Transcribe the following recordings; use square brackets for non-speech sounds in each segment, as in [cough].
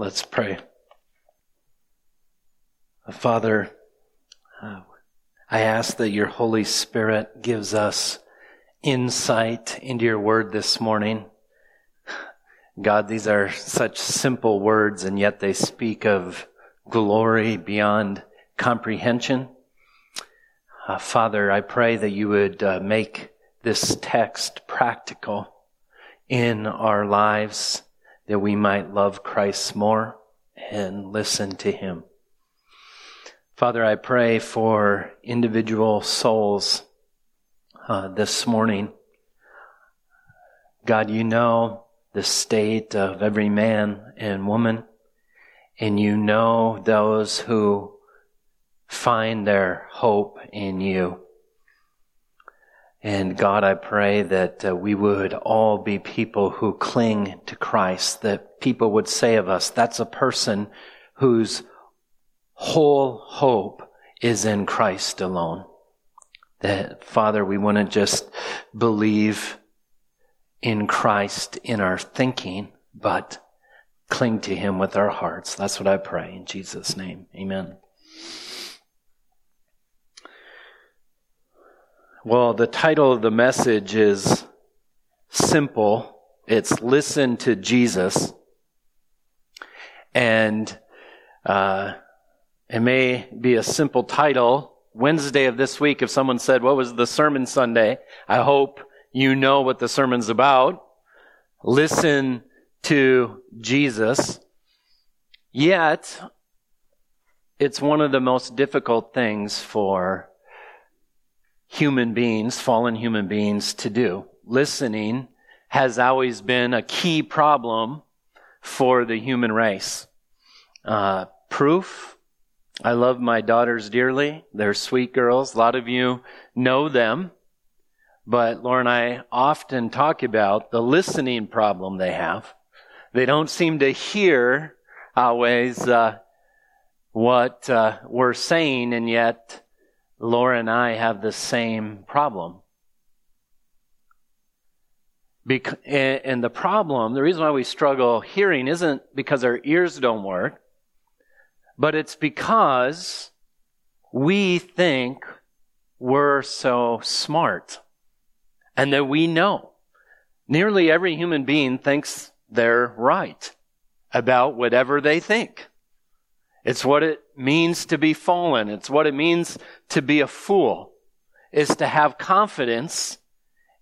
Let's pray. Father, uh, I ask that your Holy Spirit gives us insight into your word this morning. God, these are such simple words, and yet they speak of glory beyond comprehension. Uh, Father, I pray that you would uh, make this text practical in our lives, that we might love Christ more and listen to him. Father, I pray for individual souls uh, this morning. God, you know the state of every man and woman, and you know those who find their hope in you. And God, I pray that uh, we would all be people who cling to Christ, that people would say of us, that's a person whose whole hope is in Christ alone. That, Father, we want to just believe in Christ in our thinking, but cling to Him with our hearts. That's what I pray in Jesus' name. Amen. Well, the title of the message is simple. It's Listen to Jesus. And uh, it may be a simple title. Wednesday of this week, if someone said, What was the sermon Sunday? I hope you know what the sermon's about. Listen to Jesus. Yet, it's one of the most difficult things for human beings, fallen human beings, to do. Listening has always been a key problem for the human race. Uh, proof I love my daughters dearly. They're sweet girls. A lot of you know them. But Laura and I often talk about the listening problem they have. They don't seem to hear always uh, what uh, we're saying, and yet Laura and I have the same problem. Bec- and the problem, the reason why we struggle hearing isn't because our ears don't work, but it's because we think we're so smart and that we know. Nearly every human being thinks they're right about whatever they think. It's what it means to be fallen. It's what it means to be a fool, is to have confidence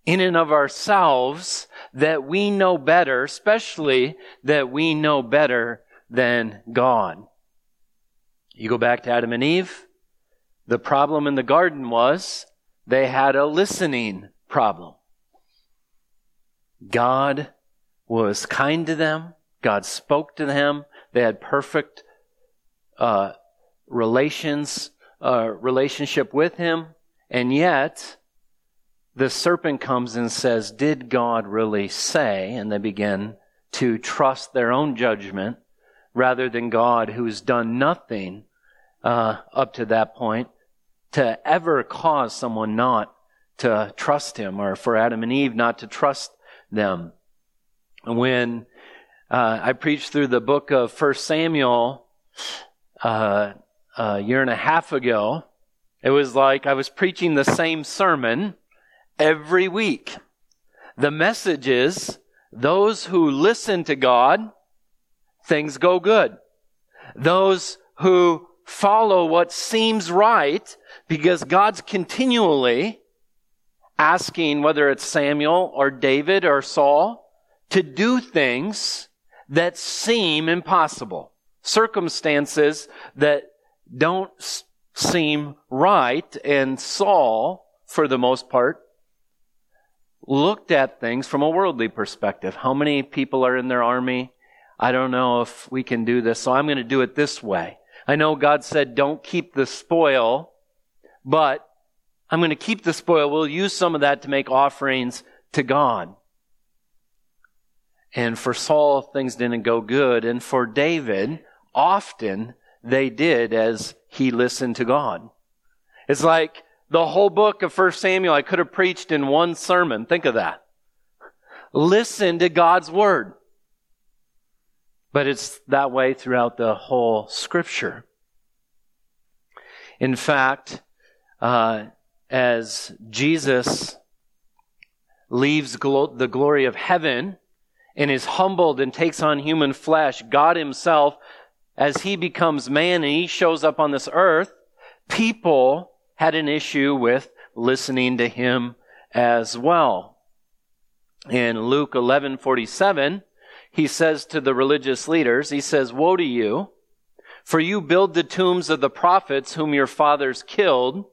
in and of ourselves that we know better, especially that we know better than God. You go back to Adam and Eve. The problem in the garden was they had a listening problem. God was kind to them. God spoke to them. They had perfect uh, relations, uh, relationship with him, and yet the serpent comes and says, "Did God really say?" And they begin to trust their own judgment rather than God, who's done nothing uh, up to that point to ever cause someone not to trust Him, or for Adam and Eve not to trust them. When uh, I preached through the book of First Samuel, uh, a year and a half ago, it was like I was preaching the same sermon every week. The message is those who listen to God, things go good. Those who follow what seems right, because God's continually asking whether it's Samuel or David or Saul to do things that seem impossible circumstances that don't seem right. And Saul, for the most part, looked at things from a worldly perspective. How many people are in their army? I don't know if we can do this, so I'm going to do it this way. I know God said, don't keep the spoil, but I'm going to keep the spoil. We'll use some of that to make offerings to God. And for Saul, things didn't go good. And for David, often they did as he listened to God. It's like the whole book of 1 Samuel I could have preached in one sermon. Think of that. Listen to God's word. But it's that way throughout the whole scripture. In fact, uh, as Jesus leaves glo- the glory of heaven and is humbled and takes on human flesh, God Himself, as He becomes man and He shows up on this earth, people had an issue with listening to Him as well. In Luke 11:47, he says to the religious leaders, he says, "Woe to you, for you build the tombs of the prophets whom your fathers killed."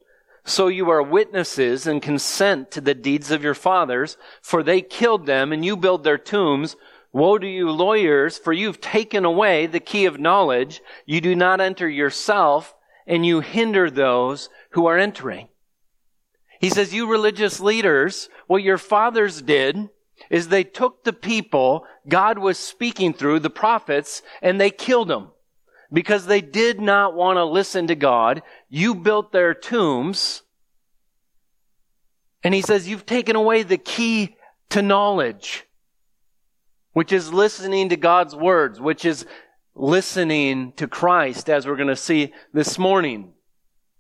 So you are witnesses and consent to the deeds of your fathers, for they killed them and you build their tombs. Woe to you lawyers, for you've taken away the key of knowledge. You do not enter yourself and you hinder those who are entering. He says, you religious leaders, what your fathers did is they took the people God was speaking through, the prophets, and they killed them because they did not want to listen to God. You built their tombs. And he says, You've taken away the key to knowledge, which is listening to God's words, which is listening to Christ, as we're going to see this morning.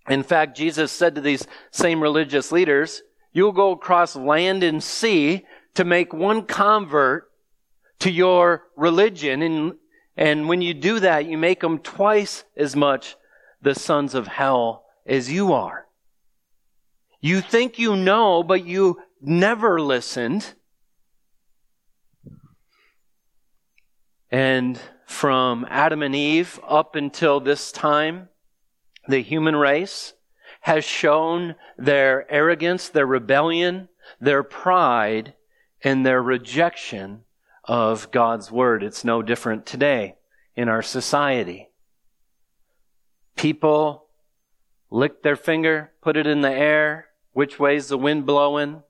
In fact, Jesus said to these same religious leaders, You'll go across land and sea to make one convert to your religion. And, and when you do that, you make them twice as much the sons of hell as you are. You think you know, but you never listened. And from Adam and Eve up until this time, the human race has shown their arrogance, their rebellion, their pride, and their rejection of God's word. It's no different today in our society. People lick their finger, put it in the air, which way's the wind blowing?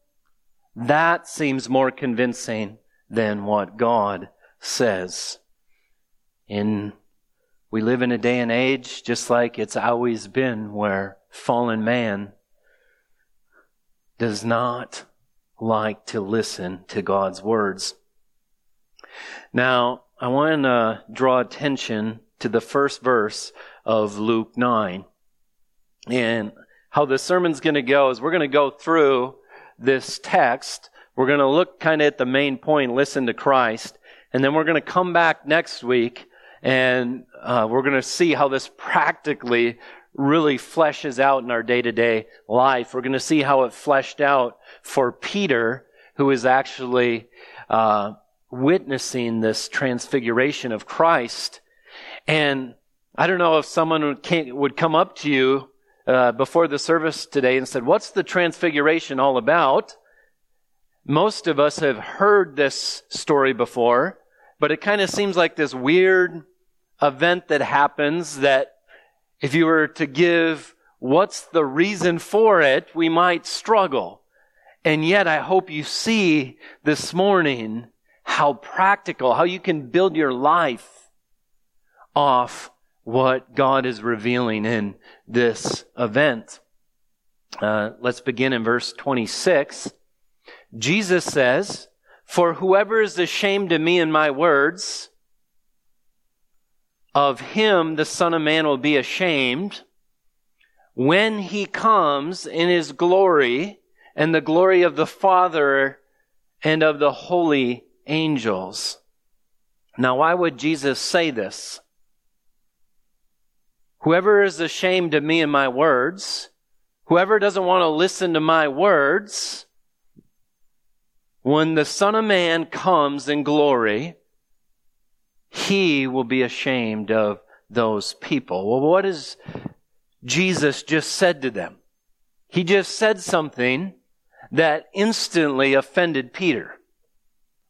That seems more convincing than what God says. In we live in a day and age just like it's always been where fallen man does not like to listen to God's words. Now, I want to draw attention to the first verse of Luke 9. And how the sermon's going to go is we're going to go through this text. We're going to look kind of at the main point, listen to Christ. And then we're going to come back next week and uh, we're going to see how this practically really fleshes out in our day to day life. We're going to see how it fleshed out for Peter, who is actually uh, witnessing this transfiguration of Christ. And I don't know if someone would, come up to you uh, before the service today and said, What's the transfiguration all about? Most of us have heard this story before, but it kind of seems like this weird event that happens that if you were to give what's the reason for it, we might struggle. And yet I hope you see this morning how practical, how you can build your life off what God is revealing in this event. Uh, let's begin in verse 26. Jesus says, For whoever is ashamed of me and my words, of him the Son of Man will be ashamed when he comes in his glory and the glory of the Father and of the holy angels. Now, why would Jesus say this? Whoever is ashamed of me and my words, whoever doesn't want to listen to my words, when the Son of Man comes in glory, he will be ashamed of those people. Well, what has Jesus just said to them? He just said something that instantly offended Peter.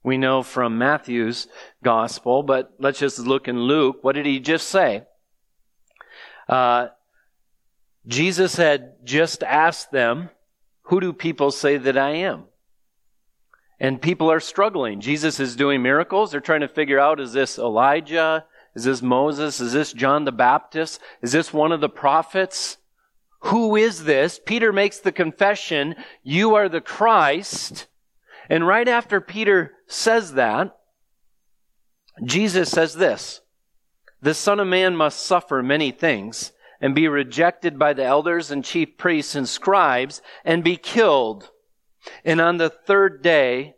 We know from Matthew's gospel, but let's just look in Luke. What did he just say? Uh, Jesus had just asked them, Who do people say that I am? And people are struggling. Jesus is doing miracles. They're trying to figure out is this Elijah? Is this Moses? Is this John the Baptist? Is this one of the prophets? Who is this? Peter makes the confession, You are the Christ. And right after Peter says that, Jesus says this The Son of Man must suffer many things and be rejected by the elders and chief priests and scribes and be killed, and on the third day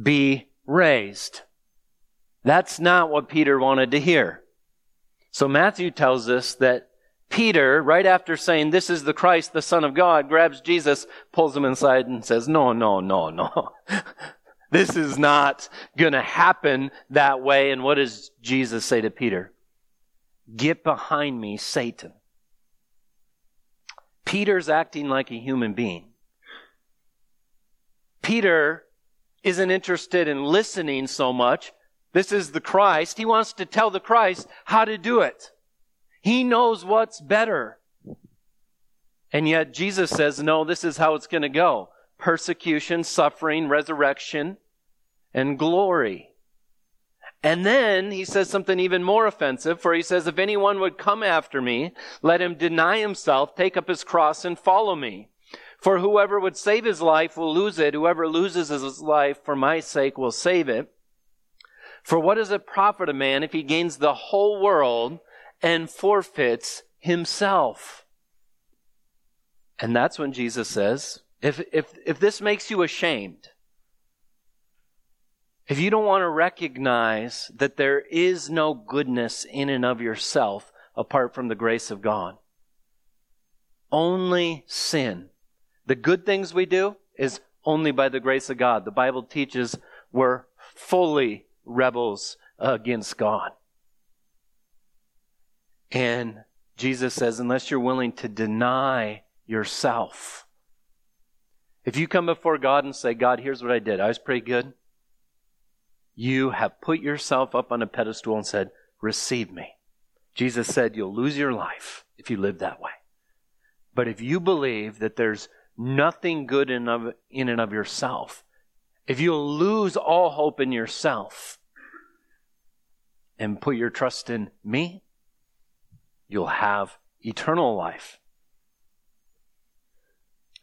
be raised. That's not what Peter wanted to hear. So Matthew tells us that Peter, right after saying, This is the Christ, the Son of God, grabs Jesus, pulls him inside, and says, No, no, no, no. [laughs] this is not going to happen that way. And what does Jesus say to Peter? Get behind me, Satan. Peter's acting like a human being. Peter isn't interested in listening so much. This is the Christ. He wants to tell the Christ how to do it. He knows what's better. And yet Jesus says, no, this is how it's going to go. Persecution, suffering, resurrection, and glory. And then he says something even more offensive, for he says, if anyone would come after me, let him deny himself, take up his cross, and follow me. For whoever would save his life will lose it. Whoever loses his life for my sake will save it. For what does it profit a man if he gains the whole world and forfeits himself? And that's when Jesus says, if, if, if this makes you ashamed, if you don't want to recognize that there is no goodness in and of yourself apart from the grace of God, only sin. The good things we do is only by the grace of God. The Bible teaches we're fully rebels against God. And Jesus says, unless you're willing to deny yourself, if you come before God and say, God, here's what I did, I was pretty good you have put yourself up on a pedestal and said, Receive me. Jesus said, You'll lose your life if you live that way. But if you believe that there's nothing good in, of, in and of yourself, if you'll lose all hope in yourself and put your trust in me, you'll have eternal life.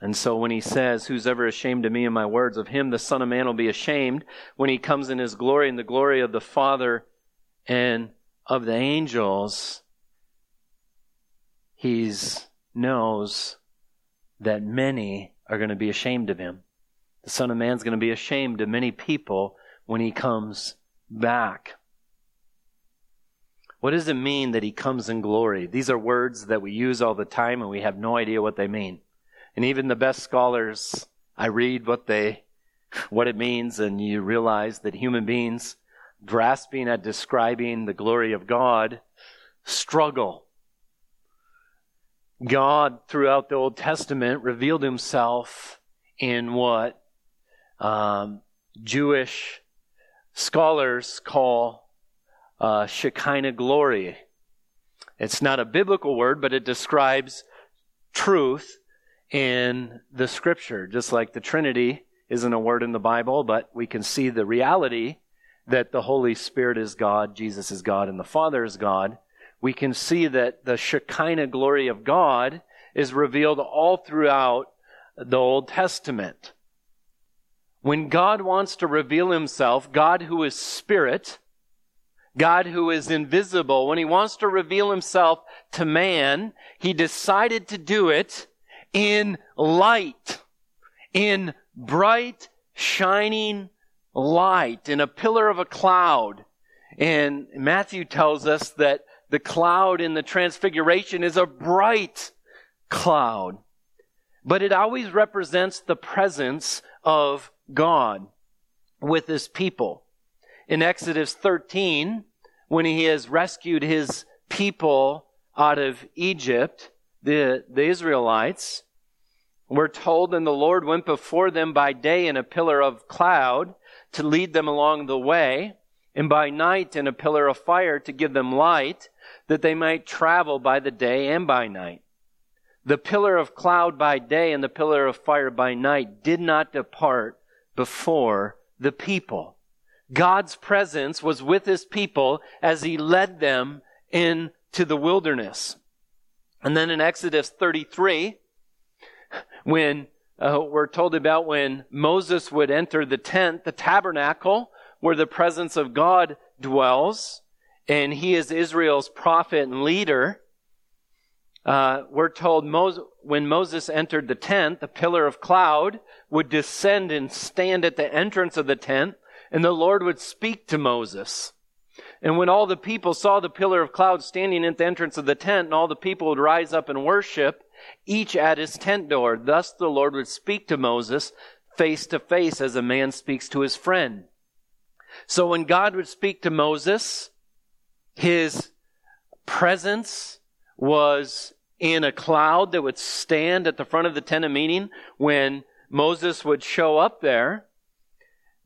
And so when he says, Who's ever ashamed of me and my words, of him the Son of Man will be ashamed. When he comes in his glory and the glory of the Father and of the angels, he knows that many are going to be ashamed of him. The Son of Man's going to be ashamed of many people when he comes back. What does it mean that he comes in glory? These are words that we use all the time and we have no idea what they mean. And even the best scholars, I read what they, what it means, and you realize that human beings grasping at describing the glory of God struggle. God, throughout the Old Testament, revealed himself in what um, Jewish scholars call uh, Shekinah glory. It's not a biblical word, but it describes truth in the scripture, just like the Trinity isn't a word in the Bible, but we can see the reality that the Holy Spirit is God, Jesus is God, and the Father is God. We can see that the Shekinah glory of God is revealed all throughout the Old Testament. When God wants to reveal himself, God who is spirit, God who is invisible, when he wants to reveal himself to man, he decided to do it in light, in bright, shining light, in a pillar of a cloud. And Matthew tells us that the cloud in the transfiguration is a bright cloud. But it always represents the presence of God with his people. In Exodus 13, when he has rescued his people out of Egypt, the, the Israelites, we're told, and the Lord went before them by day in a pillar of cloud to lead them along the way, and by night in a pillar of fire to give them light, that they might travel by the day and by night. The pillar of cloud by day and the pillar of fire by night did not depart before the people. God's presence was with his people as he led them into the wilderness. And then in Exodus 33, when uh, we're told about when Moses would enter the tent, the tabernacle, where the presence of God dwells, and he is Israel's prophet and leader. Uh, we're told when Moses entered the tent, the pillar of cloud would descend and stand at the entrance of the tent, and the Lord would speak to Moses. And when all the people saw the pillar of cloud standing at the entrance of the tent, and all the people would rise up and worship, each at his tent door. Thus the Lord would speak to Moses face to face as a man speaks to his friend. So when God would speak to Moses, his presence was in a cloud that would stand at the front of the tent of meeting when Moses would show up there.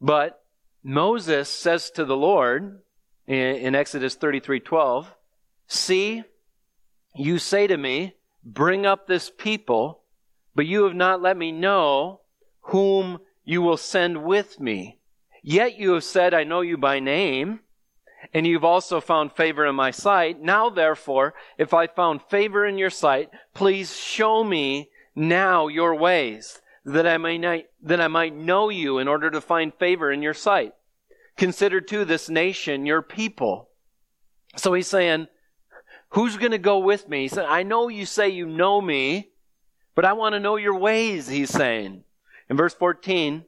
But Moses says to the Lord in, in Exodus 33:12, See, you say to me, Bring up this people, but you have not let me know whom you will send with me. Yet you have said, I know you by name, and you've also found favor in my sight. Now, therefore, if I found favor in your sight, please show me now your ways, that I may not, that I might know you in order to find favor in your sight. Consider too this nation your people. So he's saying, Who's going to go with me? He said, I know you say you know me, but I want to know your ways, he's saying. In verse 14,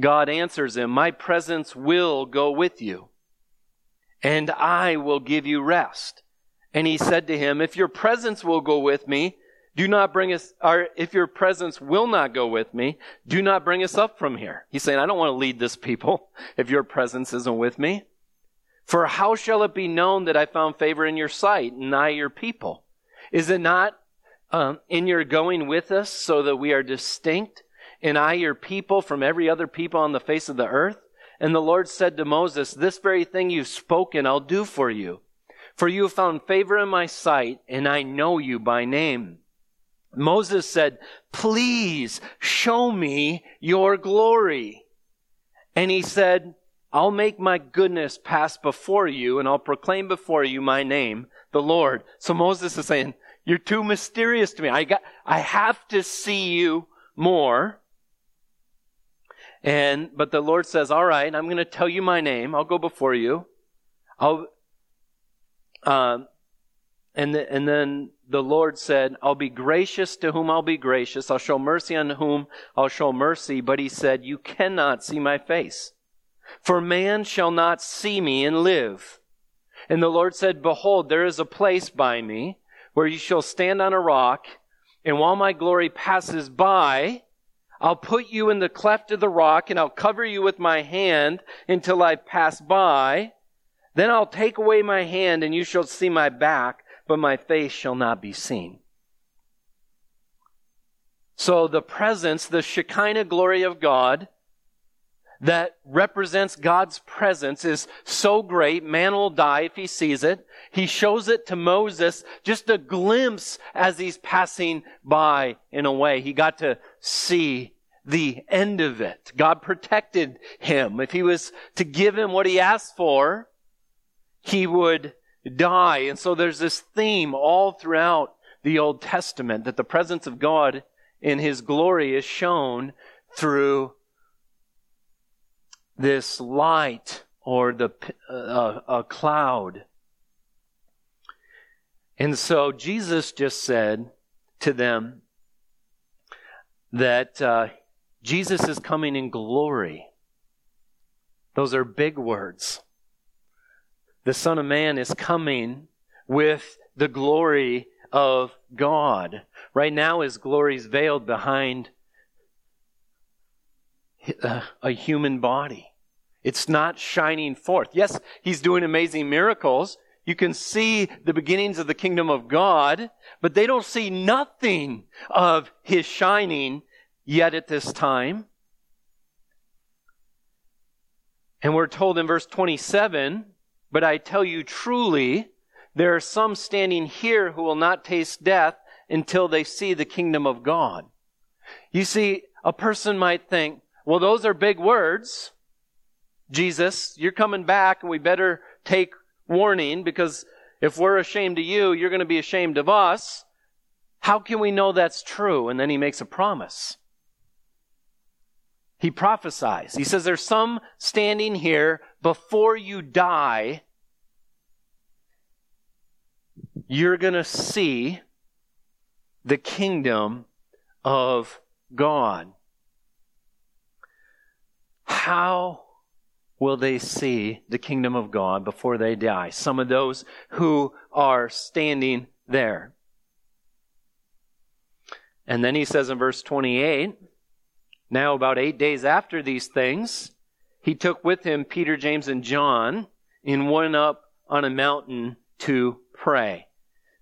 God answers him, My presence will go with you, and I will give you rest. And he said to him, If your presence will go with me, do not bring us, or if your presence will not go with me, do not bring us up from here. He's saying, I don't want to lead this people [laughs] if your presence isn't with me. For how shall it be known that I found favor in your sight, and I your people? Is it not um, in your going with us so that we are distinct, and I your people from every other people on the face of the earth? And the Lord said to Moses, This very thing you've spoken, I'll do for you. For you have found favor in my sight, and I know you by name. Moses said, Please show me your glory. And he said, I'll make my goodness pass before you and I'll proclaim before you my name, the Lord. So Moses is saying, you're too mysterious to me. I got, I have to see you more. And, but the Lord says, all right, I'm going to tell you my name. I'll go before you. I'll, um, and, the, and then the Lord said, I'll be gracious to whom I'll be gracious. I'll show mercy on whom I'll show mercy. But he said, you cannot see my face. For man shall not see me and live. And the Lord said, Behold, there is a place by me where you shall stand on a rock, and while my glory passes by, I'll put you in the cleft of the rock, and I'll cover you with my hand until I pass by. Then I'll take away my hand, and you shall see my back, but my face shall not be seen. So the presence, the Shekinah glory of God, that represents God's presence is so great, man will die if he sees it. He shows it to Moses, just a glimpse as he's passing by in a way. He got to see the end of it. God protected him. If he was to give him what he asked for, he would die. And so there's this theme all throughout the Old Testament that the presence of God in his glory is shown through this light or the uh, a cloud. And so Jesus just said to them that uh, Jesus is coming in glory. Those are big words. The Son of Man is coming with the glory of God. Right now, his glory is veiled behind uh, a human body. It's not shining forth. Yes, he's doing amazing miracles. You can see the beginnings of the kingdom of God, but they don't see nothing of his shining yet at this time. And we're told in verse 27, but I tell you truly, there are some standing here who will not taste death until they see the kingdom of God. You see, a person might think, well, those are big words. Jesus, you're coming back and we better take warning because if we're ashamed of you, you're going to be ashamed of us. How can we know that's true? And then he makes a promise. He prophesies. He says, There's some standing here before you die. You're going to see the kingdom of God. How will they see the kingdom of God before they die? Some of those who are standing there. And then he says in verse 28 Now, about eight days after these things, he took with him Peter, James, and John and went up on a mountain to pray.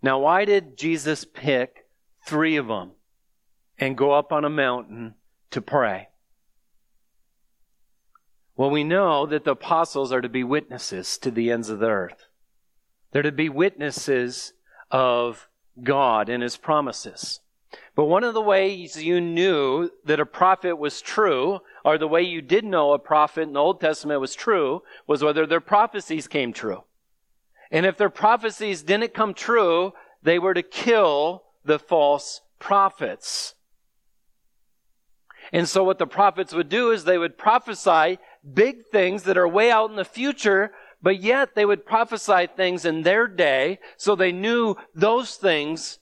Now, why did Jesus pick three of them and go up on a mountain to pray? Well, we know that the apostles are to be witnesses to the ends of the earth. They're to be witnesses of God and His promises. But one of the ways you knew that a prophet was true, or the way you did know a prophet in the Old Testament was true, was whether their prophecies came true. And if their prophecies didn't come true, they were to kill the false prophets. And so what the prophets would do is they would prophesy big things that are way out in the future, but yet they would prophesy things in their day so they knew those things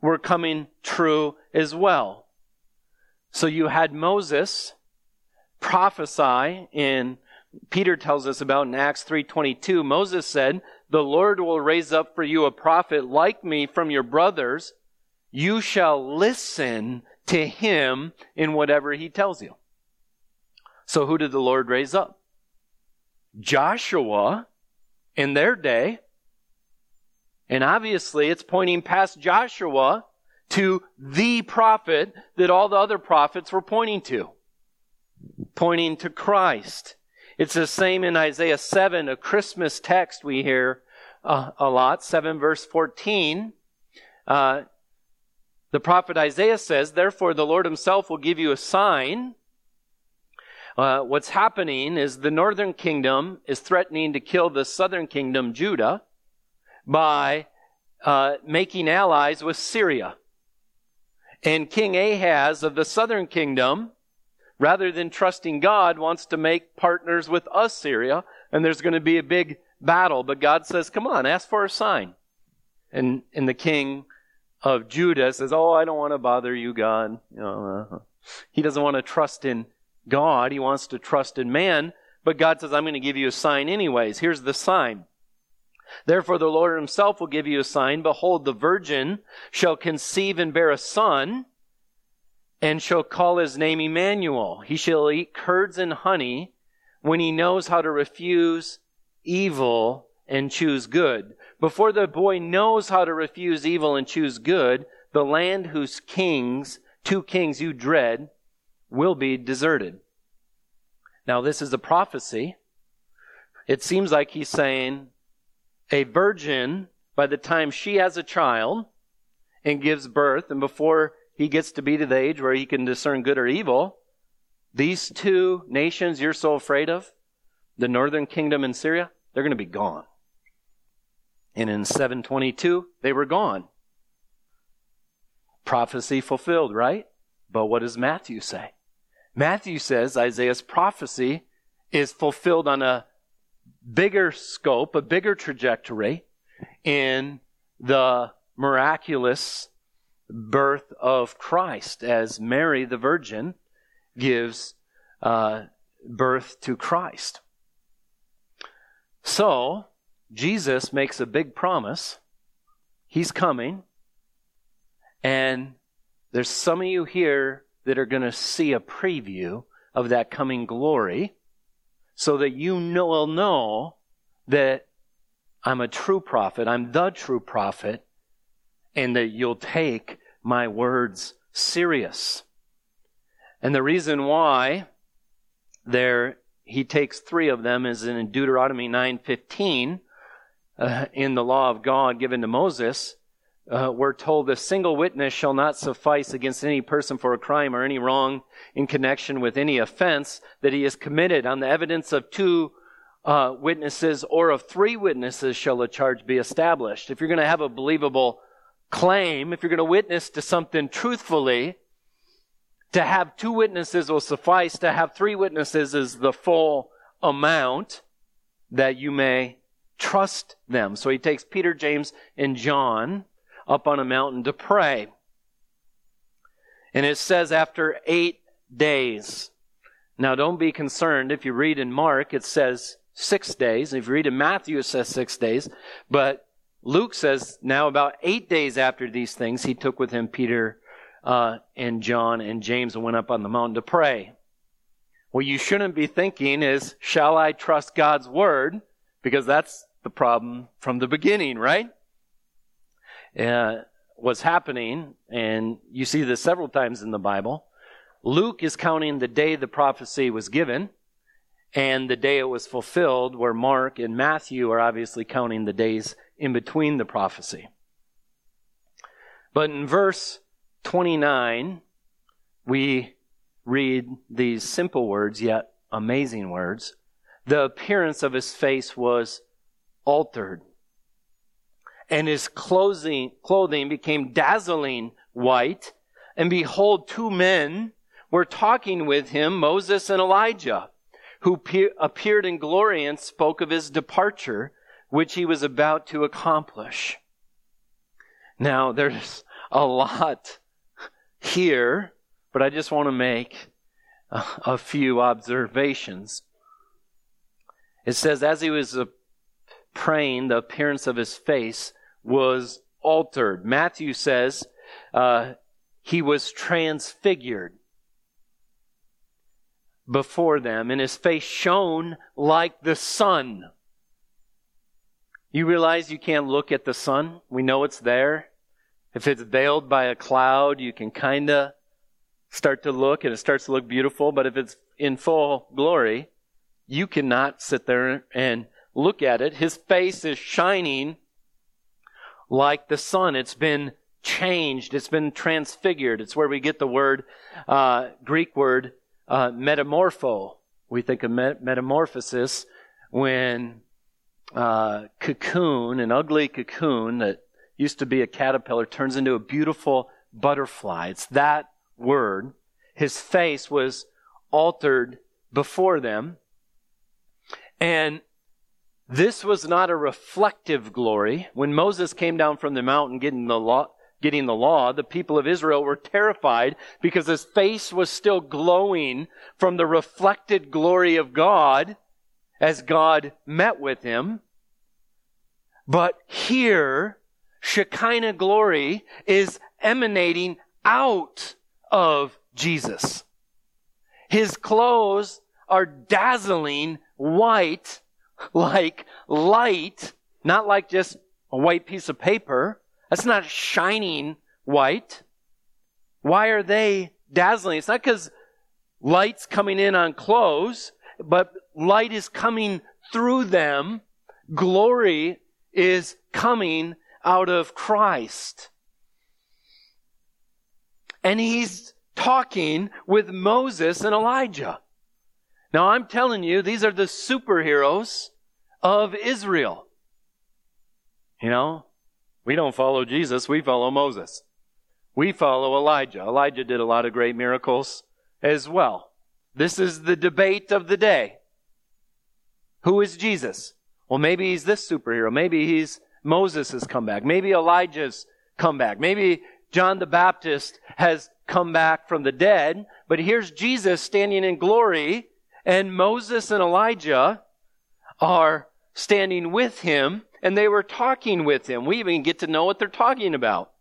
were coming true as well. So you had Moses prophesy in Peter tells us about in Acts 3:22 Moses said, "The Lord will raise up for you a prophet like me from your brothers. You shall listen to him in whatever he tells you." So who did the Lord raise up? Joshua in their day. And obviously it's pointing past Joshua to the prophet that all the other prophets were pointing to. Pointing to Christ. It's the same in Isaiah 7, a Christmas text we hear uh, a lot, 7 verse 14. Uh, the prophet Isaiah says, Therefore the Lord himself will give you a sign. Uh, what's happening is the northern kingdom is threatening to kill the southern kingdom, Judah, by uh, making allies with Syria. And King Ahaz of the southern kingdom, rather than trusting God, wants to make partners with Assyria, and there's going to be a big battle. But God says, Come on, ask for a sign. And, and the king of Judah says, Oh, I don't want to bother you, God. You know, uh, he doesn't want to trust in God. He wants to trust in man. But God says, I'm going to give you a sign anyways. Here's the sign. Therefore, the Lord himself will give you a sign. Behold, the virgin shall conceive and bear a son, and shall call his name Emmanuel. He shall eat curds and honey when he knows how to refuse evil and choose good. Before the boy knows how to refuse evil and choose good, the land whose kings, two kings you dread, will be deserted. Now, this is a prophecy. It seems like he's saying a virgin, by the time she has a child and gives birth, and before he gets to be to the age where he can discern good or evil, these two nations you're so afraid of, the northern kingdom and Syria, they're going to be gone. And in 722, they were gone. Prophecy fulfilled, right? But what does Matthew say? Matthew says Isaiah's prophecy is fulfilled on a bigger scope, a bigger trajectory in the miraculous birth of Christ as Mary the Virgin gives uh, birth to Christ. So, Jesus makes a big promise. He's coming. And there's some of you here that are going to see a preview of that coming glory so that you know, will know that I'm a true prophet, I'm the true prophet, and that you'll take my words serious. And the reason why there he takes three of them is in Deuteronomy 9:15 uh, in the law of God given to Moses uh, we're told a single witness shall not suffice against any person for a crime or any wrong in connection with any offense that he has committed. On the evidence of two uh, witnesses or of three witnesses shall a charge be established. If you're going to have a believable claim, if you're going to witness to something truthfully, To have two witnesses will suffice. To have three witnesses is the full amount that you may trust them. So he takes Peter, James, and John up on a mountain to pray. And it says after eight days. Now don't be concerned. If you read in Mark, it says six days. If you read in Matthew, it says six days. But Luke says now about eight days after these things, he took with him Peter uh, and John and James and went up on the mountain to pray. What you shouldn't be thinking is, shall I trust God's word? Because that's the problem from the beginning, right? Uh, what's happening, and you see this several times in the Bible, Luke is counting the day the prophecy was given and the day it was fulfilled, where Mark and Matthew are obviously counting the days in between the prophecy. But in verse 29, we read these simple words, yet amazing words. The appearance of his face was altered, and his clothing, clothing became dazzling white. And behold, two men were talking with him, Moses and Elijah, who pe- appeared in glory and spoke of his departure, which he was about to accomplish. Now, there's a lot here, but I just want to make a, a few observations. It says, as he was uh, praying, the appearance of his face was altered. Matthew says uh, he was transfigured before them, and his face shone like the sun. You realize you can't look at the sun? We know it's there. If it's veiled by a cloud, you can kind of start to look and it starts to look beautiful, but if it's in full glory, you cannot sit there and look at it. His face is shining like the sun. It's been changed. It's been transfigured. It's where we get the word, uh, Greek word, uh, metamorpho. We think of met- metamorphosis when uh, cocoon, an ugly cocoon that used to be a caterpillar, turns into a beautiful butterfly. It's that word. His face was altered before them. And this was not a reflective glory. When Moses came down from the mountain getting the law, getting the law, the people of Israel were terrified because his face was still glowing from the reflected glory of God as God met with him. But here, Shekinah glory is emanating out of Jesus. His clothes are dazzling white [laughs] like light, not like just a white piece of paper. That's not shining white. Why are they dazzling? It's not because light's coming in on clothes, but light is coming through them. Glory is coming out of Christ. And he's talking with Moses and Elijah. Now I'm telling you, these are the superheroes of Israel. You know, we don't follow Jesus, we follow Moses. We follow Elijah. Elijah did a lot of great miracles as well. This is the debate of the day. Who is Jesus? Well, maybe he's this superhero. Maybe he's Moses has come back. Maybe Elijah's come back. Maybe John the Baptist has come back from the dead. But here's Jesus standing in glory, and Moses and Elijah are standing with him and they were talking with him. We even get to know what they're talking about.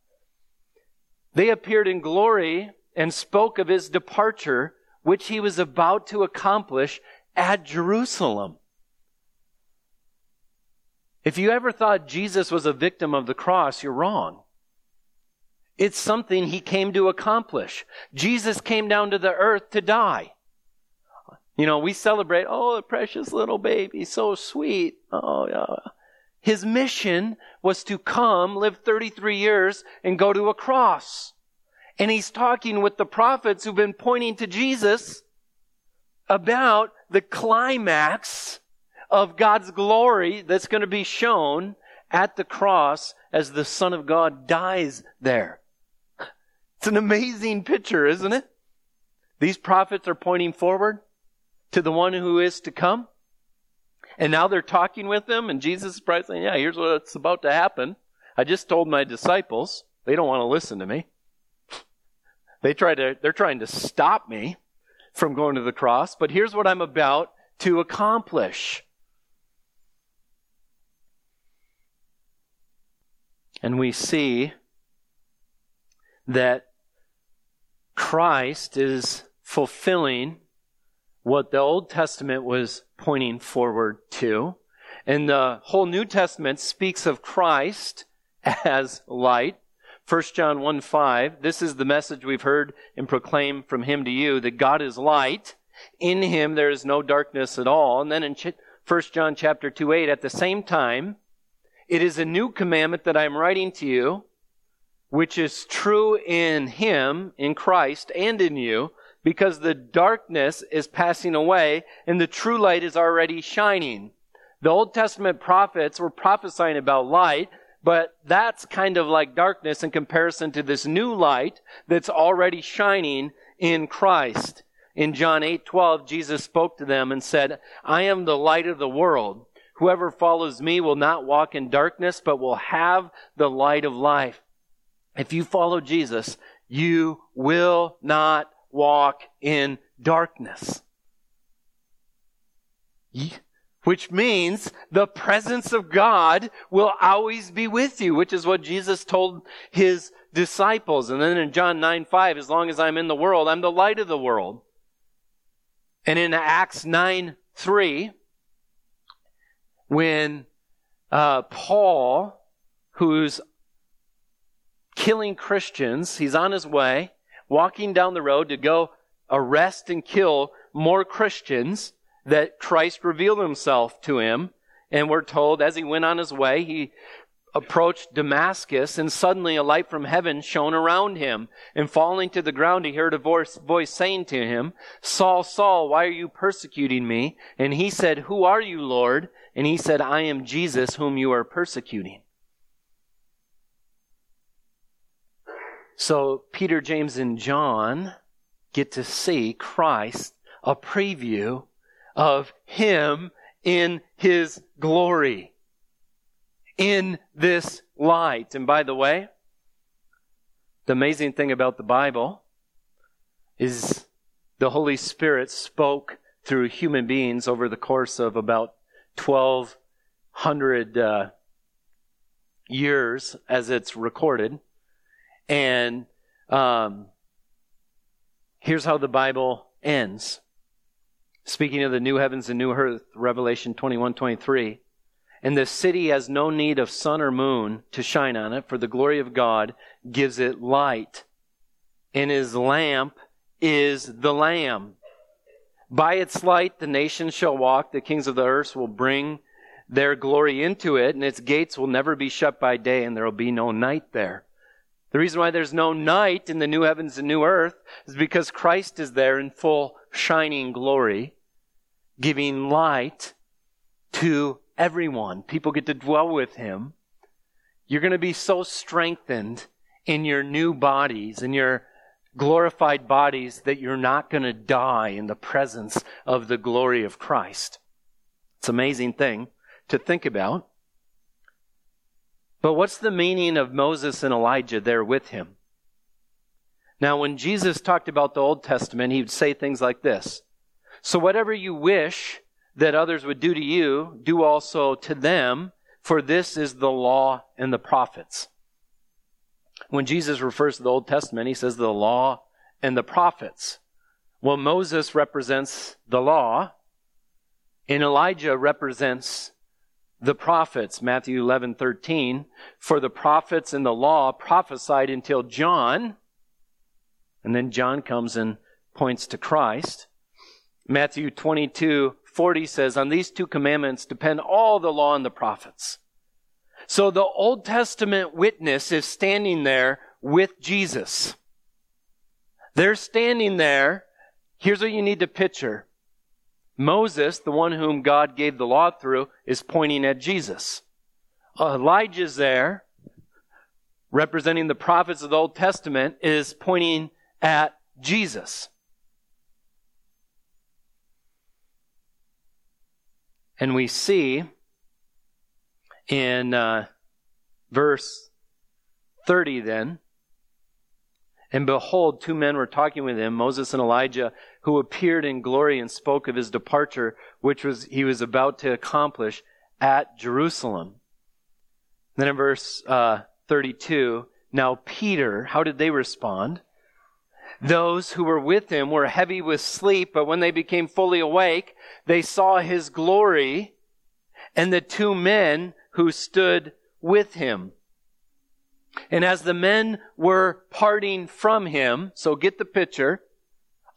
They appeared in glory and spoke of his departure, which he was about to accomplish at Jerusalem. If you ever thought Jesus was a victim of the cross, you're wrong. It's something he came to accomplish. Jesus came down to the earth to die. You know, we celebrate, oh, the precious little baby, so sweet. Oh, yeah. His mission was to come, live 33 years, and go to a cross. And he's talking with the prophets who've been pointing to Jesus about the climax of God's glory that's going to be shown at the cross as the Son of God dies there. It's an amazing picture, isn't it? These prophets are pointing forward to the one who is to come. And now they're talking with them, and Jesus is probably saying, Yeah, here's what's about to happen. I just told my disciples. They don't want to listen to me. They try to, they're trying to stop me from going to the cross, but here's what I'm about to accomplish. And we see that Christ is fulfilling what the Old Testament was pointing forward to. And the whole New Testament speaks of Christ as light. 1 John 1 5, this is the message we've heard and proclaimed from him to you that God is light. In him there is no darkness at all. And then in 1 John chapter 2 8, at the same time, it is a new commandment that I am writing to you, which is true in him, in Christ, and in you, because the darkness is passing away and the true light is already shining. The Old Testament prophets were prophesying about light, but that's kind of like darkness in comparison to this new light that's already shining in Christ. In John 8:12, Jesus spoke to them and said, "I am the light of the world. Whoever follows me will not walk in darkness, but will have the light of life." If you follow Jesus, you will not walk in darkness which means the presence of God will always be with you, which is what Jesus told his disciples. And then in John 9 5, as long as I'm in the world, I'm the light of the world. And in Acts 9 3, when uh, Paul, who's killing Christians, he's on his way, walking down the road to go arrest and kill more Christians that Christ revealed himself to him. And we're told as he went on his way, he approached Damascus, and suddenly a light from heaven shone around him. And falling to the ground, he heard a voice, voice saying to him, Saul, Saul, why are you persecuting me? And he said, Who are you, Lord? And he said, I am Jesus whom you are persecuting. So Peter, James, and John get to see Christ, a preview of Him in His glory. In this light. And by the way, the amazing thing about the Bible is the Holy Spirit spoke through human beings over the course of about 1200 uh, years as it's recorded. And um, here's how the Bible ends. Speaking of the new heavens and new earth, Revelation 21 23. And the city has no need of sun or moon to shine on it, for the glory of God gives it light. And his lamp is the Lamb. By its light the nations shall walk, the kings of the earth will bring their glory into it, and its gates will never be shut by day, and there will be no night there. The reason why there's no night in the new heavens and new earth is because Christ is there in full shining glory giving light to everyone. People get to dwell with him. You're going to be so strengthened in your new bodies, in your glorified bodies, that you're not going to die in the presence of the glory of Christ. It's an amazing thing to think about. But what's the meaning of Moses and Elijah there with him? Now, when Jesus talked about the Old Testament, he would say things like this so whatever you wish that others would do to you, do also to them, for this is the law and the prophets. When Jesus refers to the Old Testament, he says the law and the prophets. Well, Moses represents the law, and Elijah represents the prophets. Matthew 11, 13. For the prophets and the law prophesied until John, and then John comes and points to Christ. Matthew 22, 40 says, On these two commandments depend all the law and the prophets. So the Old Testament witness is standing there with Jesus. They're standing there. Here's what you need to picture. Moses, the one whom God gave the law through, is pointing at Jesus. Elijah's there, representing the prophets of the Old Testament, is pointing at Jesus. And we see in uh, verse 30 then and behold, two men were talking with him, Moses and Elijah, who appeared in glory and spoke of his departure, which was he was about to accomplish at Jerusalem. Then in verse uh, 32, now Peter, how did they respond? Those who were with him were heavy with sleep, but when they became fully awake, they saw his glory and the two men who stood with him. And as the men were parting from him, so get the picture,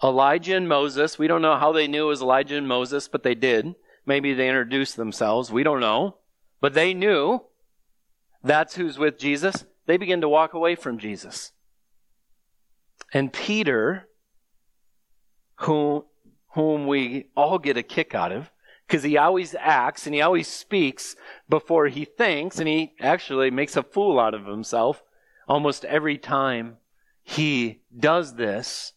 Elijah and Moses, we don't know how they knew it was Elijah and Moses, but they did. Maybe they introduced themselves, we don't know. But they knew that's who's with Jesus. They begin to walk away from Jesus. And Peter, whom, whom we all get a kick out of, because he always acts and he always speaks before he thinks, and he actually makes a fool out of himself almost every time he does this.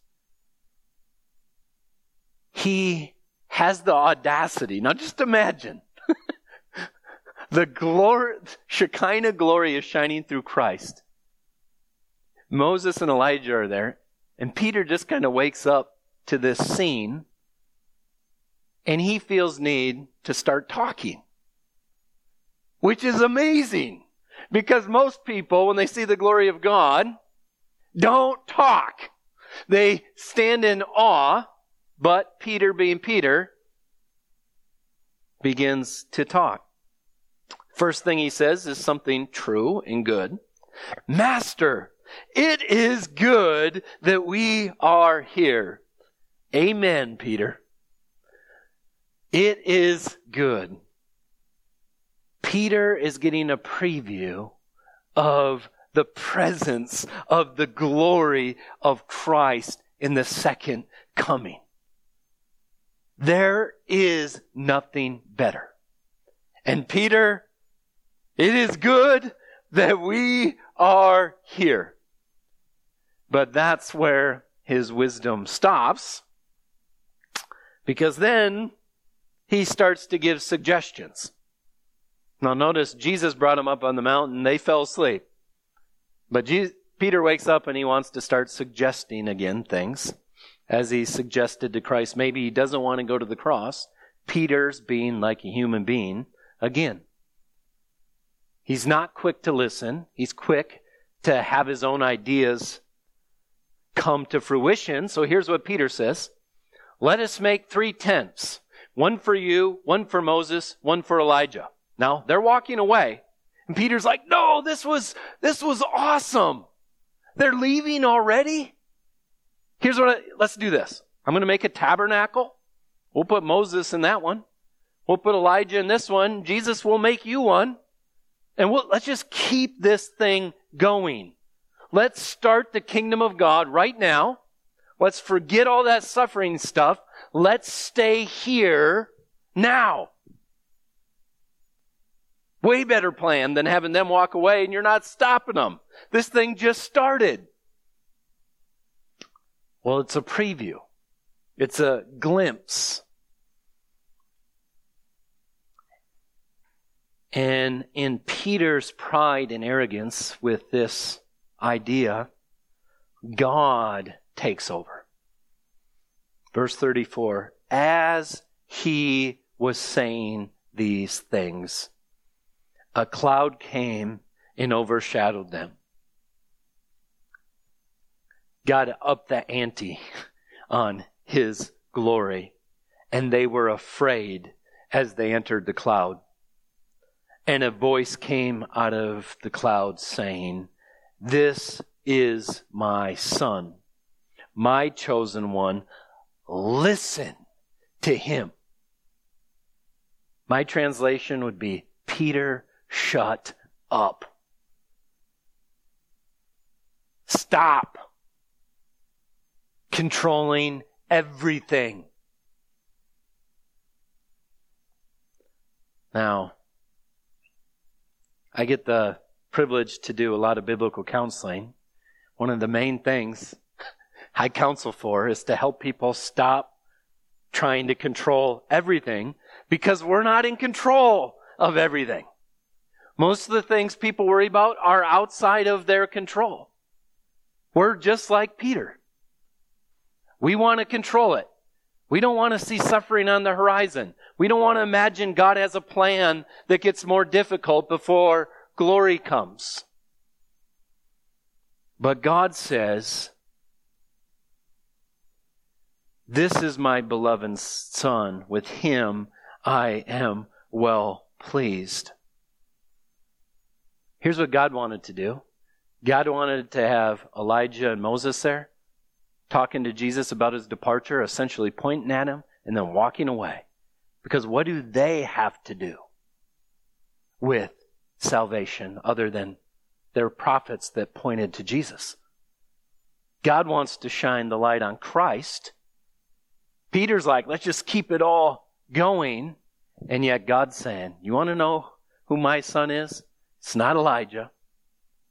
He has the audacity. Now just imagine. [laughs] the glory, Shekinah glory is shining through Christ. Moses and Elijah are there, and Peter just kind of wakes up to this scene and he feels need to start talking. Which is amazing. Because most people, when they see the glory of God, don't talk. They stand in awe, but Peter being Peter, begins to talk. First thing he says is something true and good. Master, it is good that we are here. Amen, Peter. It is good. Peter is getting a preview of the presence of the glory of Christ in the second coming. There is nothing better. And Peter, it is good that we are here. But that's where his wisdom stops. Because then he starts to give suggestions. Now notice Jesus brought them up on the mountain. They fell asleep. But Jesus, Peter wakes up and he wants to start suggesting again things as he suggested to Christ. Maybe he doesn't want to go to the cross. Peter's being like a human being again. He's not quick to listen. He's quick to have his own ideas come to fruition. So here's what Peter says. Let us make three tents one for you, one for Moses, one for Elijah. Now, they're walking away. And Peter's like, no, this was, this was awesome. They're leaving already? Here's what I, let's do this. I'm going to make a tabernacle. We'll put Moses in that one. We'll put Elijah in this one. Jesus will make you one. And we'll, let's just keep this thing going. Let's start the kingdom of God right now. Let's forget all that suffering stuff. Let's stay here now. Way better plan than having them walk away and you're not stopping them. This thing just started. Well, it's a preview. It's a glimpse. And in Peter's pride and arrogance with this idea, God takes over. Verse 34 As he was saying these things, a cloud came and overshadowed them. God upped the ante on his glory, and they were afraid as they entered the cloud. And a voice came out of the cloud saying, This is my son, my chosen one listen to him. My translation would be Peter, shut up. Stop controlling everything. Now, I get the privilege to do a lot of biblical counseling. One of the main things I counsel for is to help people stop trying to control everything because we're not in control of everything. Most of the things people worry about are outside of their control. We're just like Peter. We want to control it. We don't want to see suffering on the horizon. We don't want to imagine God has a plan that gets more difficult before glory comes. But God says, This is my beloved Son. With him I am well pleased. Here's what God wanted to do God wanted to have Elijah and Moses there talking to Jesus about his departure, essentially pointing at him and then walking away. Because what do they have to do with salvation other than their prophets that pointed to Jesus? God wants to shine the light on Christ. Peter's like, let's just keep it all going. And yet God's saying, you want to know who my son is? It's not Elijah.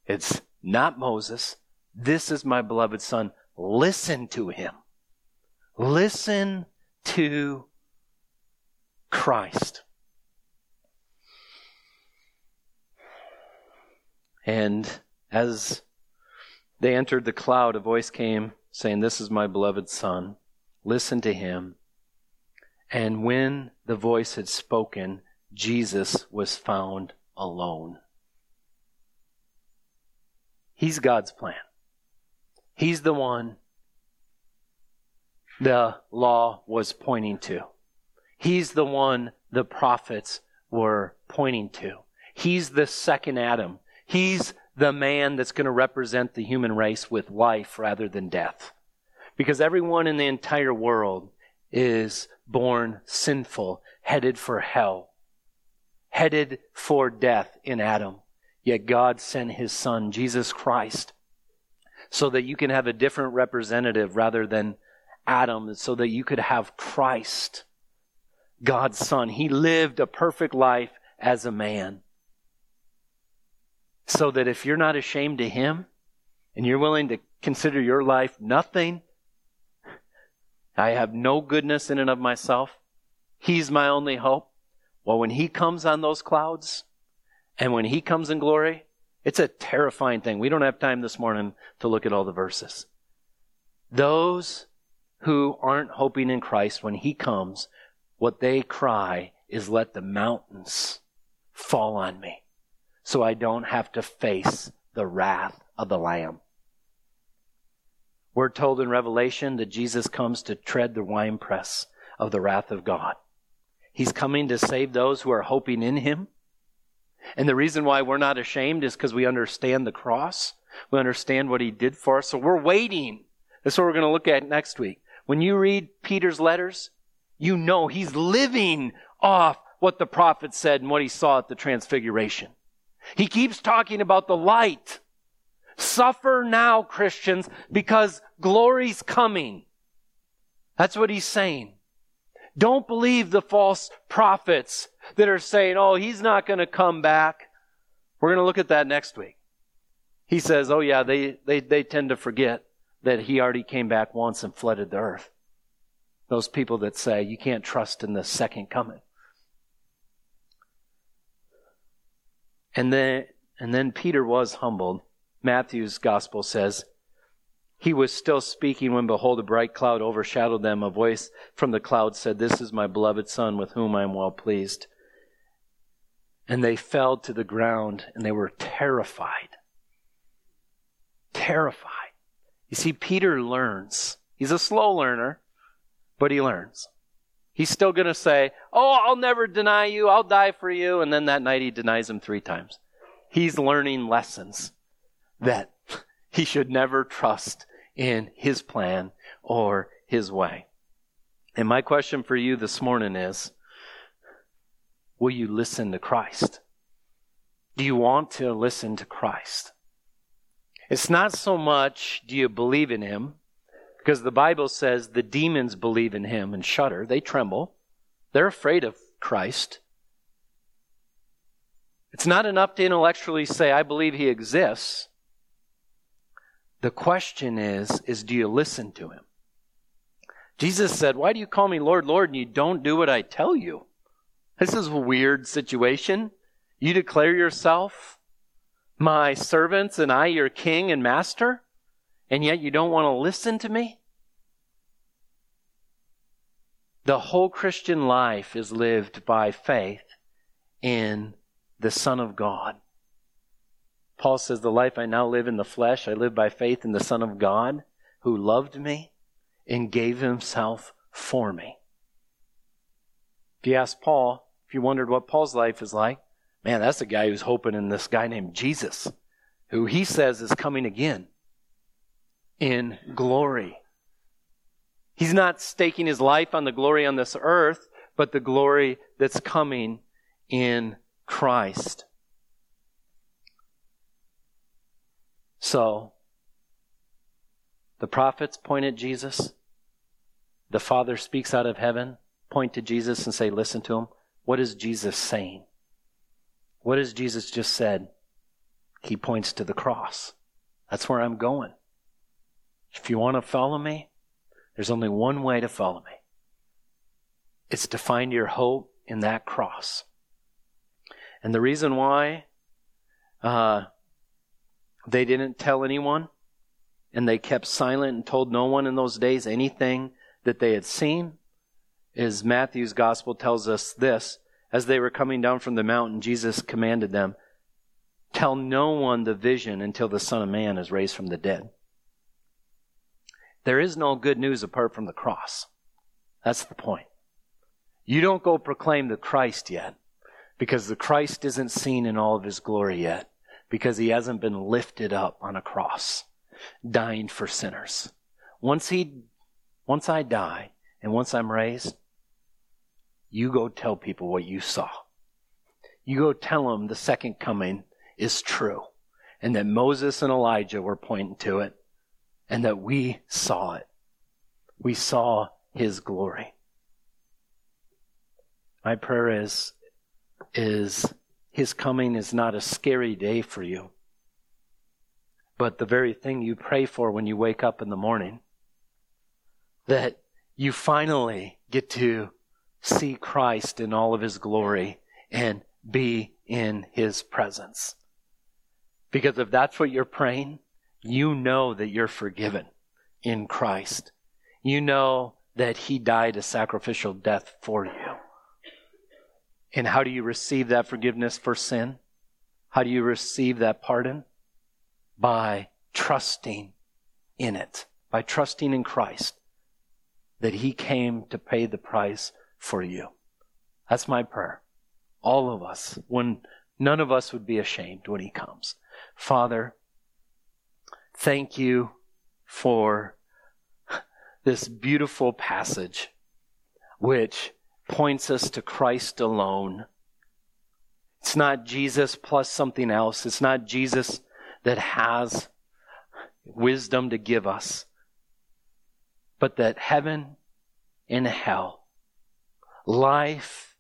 It's not Moses. This is my beloved son. Listen to him. Listen to Christ. And as they entered the cloud, a voice came saying, This is my beloved Son. Listen to him. And when the voice had spoken, Jesus was found alone. He's God's plan. He's the one the law was pointing to. He's the one the prophets were pointing to. He's the second Adam. He's the man that's going to represent the human race with life rather than death. Because everyone in the entire world is born sinful, headed for hell, headed for death in Adam. Yet God sent his son, Jesus Christ, so that you can have a different representative rather than Adam, so that you could have Christ, God's son. He lived a perfect life as a man. So that if you're not ashamed to him and you're willing to consider your life nothing, I have no goodness in and of myself. He's my only hope. Well, when he comes on those clouds, and when he comes in glory, it's a terrifying thing. We don't have time this morning to look at all the verses. Those who aren't hoping in Christ, when he comes, what they cry is, Let the mountains fall on me so I don't have to face the wrath of the Lamb. We're told in Revelation that Jesus comes to tread the winepress of the wrath of God. He's coming to save those who are hoping in him and the reason why we're not ashamed is because we understand the cross. We understand what he did for us. So we're waiting. That's what we're going to look at next week. When you read Peter's letters, you know he's living off what the prophet said and what he saw at the transfiguration. He keeps talking about the light. Suffer now, Christians, because glory's coming. That's what he's saying. Don't believe the false prophets that are saying, oh, he's not going to come back. We're going to look at that next week. He says, oh, yeah, they, they, they tend to forget that he already came back once and flooded the earth. Those people that say you can't trust in the second coming. And then, and then Peter was humbled. Matthew's gospel says he was still speaking when behold a bright cloud overshadowed them. A voice from the cloud said, This is my beloved son with whom I am well pleased. And they fell to the ground and they were terrified. Terrified. You see, Peter learns. He's a slow learner, but he learns. He's still going to say, Oh, I'll never deny you. I'll die for you. And then that night he denies him three times. He's learning lessons that [laughs] he should never trust in his plan or his way. And my question for you this morning is Will you listen to Christ? Do you want to listen to Christ? It's not so much do you believe in him, because the Bible says the demons believe in him and shudder. They tremble. They're afraid of Christ. It's not enough to intellectually say, I believe he exists. The question is, is do you listen to him? Jesus said, Why do you call me Lord, Lord, and you don't do what I tell you? This is a weird situation. You declare yourself my servants and I your king and master, and yet you don't want to listen to me? The whole Christian life is lived by faith in the Son of God. Paul says, The life I now live in the flesh, I live by faith in the Son of God who loved me and gave himself for me. If you ask Paul, if you wondered what Paul's life is like, man, that's a guy who's hoping in this guy named Jesus, who he says is coming again in glory. He's not staking his life on the glory on this earth, but the glory that's coming in Christ. So, the prophets point at Jesus. The Father speaks out of heaven, point to Jesus and say, listen to him. What is Jesus saying? What has Jesus just said? He points to the cross. That's where I'm going. If you want to follow me, there's only one way to follow me. It's to find your hope in that cross. And the reason why uh, they didn't tell anyone and they kept silent and told no one in those days anything that they had seen As Matthew's gospel tells us this. As they were coming down from the mountain, Jesus commanded them, Tell no one the vision until the Son of Man is raised from the dead. There is no good news apart from the cross. That's the point. You don't go proclaim the Christ yet because the Christ isn't seen in all of his glory yet because he hasn't been lifted up on a cross, dying for sinners. Once he, once I die and once I'm raised, you go tell people what you saw. You go tell them the second coming is true and that Moses and Elijah were pointing to it and that we saw it. We saw his glory. My prayer is, is his coming is not a scary day for you, but the very thing you pray for when you wake up in the morning. That you finally get to see Christ in all of his glory and be in his presence. Because if that's what you're praying, you know that you're forgiven in Christ. You know that He died a sacrificial death for you. And how do you receive that forgiveness for sin? How do you receive that pardon? By trusting in it, by trusting in Christ that He came to pay the price for you. That's my prayer. All of us, when none of us would be ashamed when He comes. Father, Thank you for this beautiful passage which points us to Christ alone. It's not Jesus plus something else. It's not Jesus that has wisdom to give us, but that heaven and hell, life,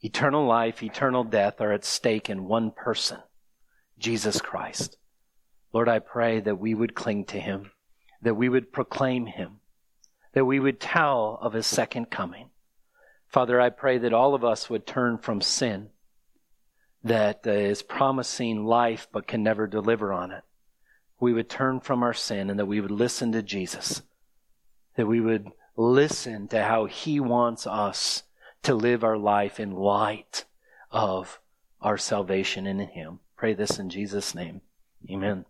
eternal life, eternal death are at stake in one person, Jesus Christ. Lord, I pray that we would cling to him, that we would proclaim him, that we would tell of his second coming. Father, I pray that all of us would turn from sin that uh, is promising life but can never deliver on it. We would turn from our sin and that we would listen to Jesus, that we would listen to how he wants us to live our life in light of our salvation in him. Pray this in Jesus' name. Amen.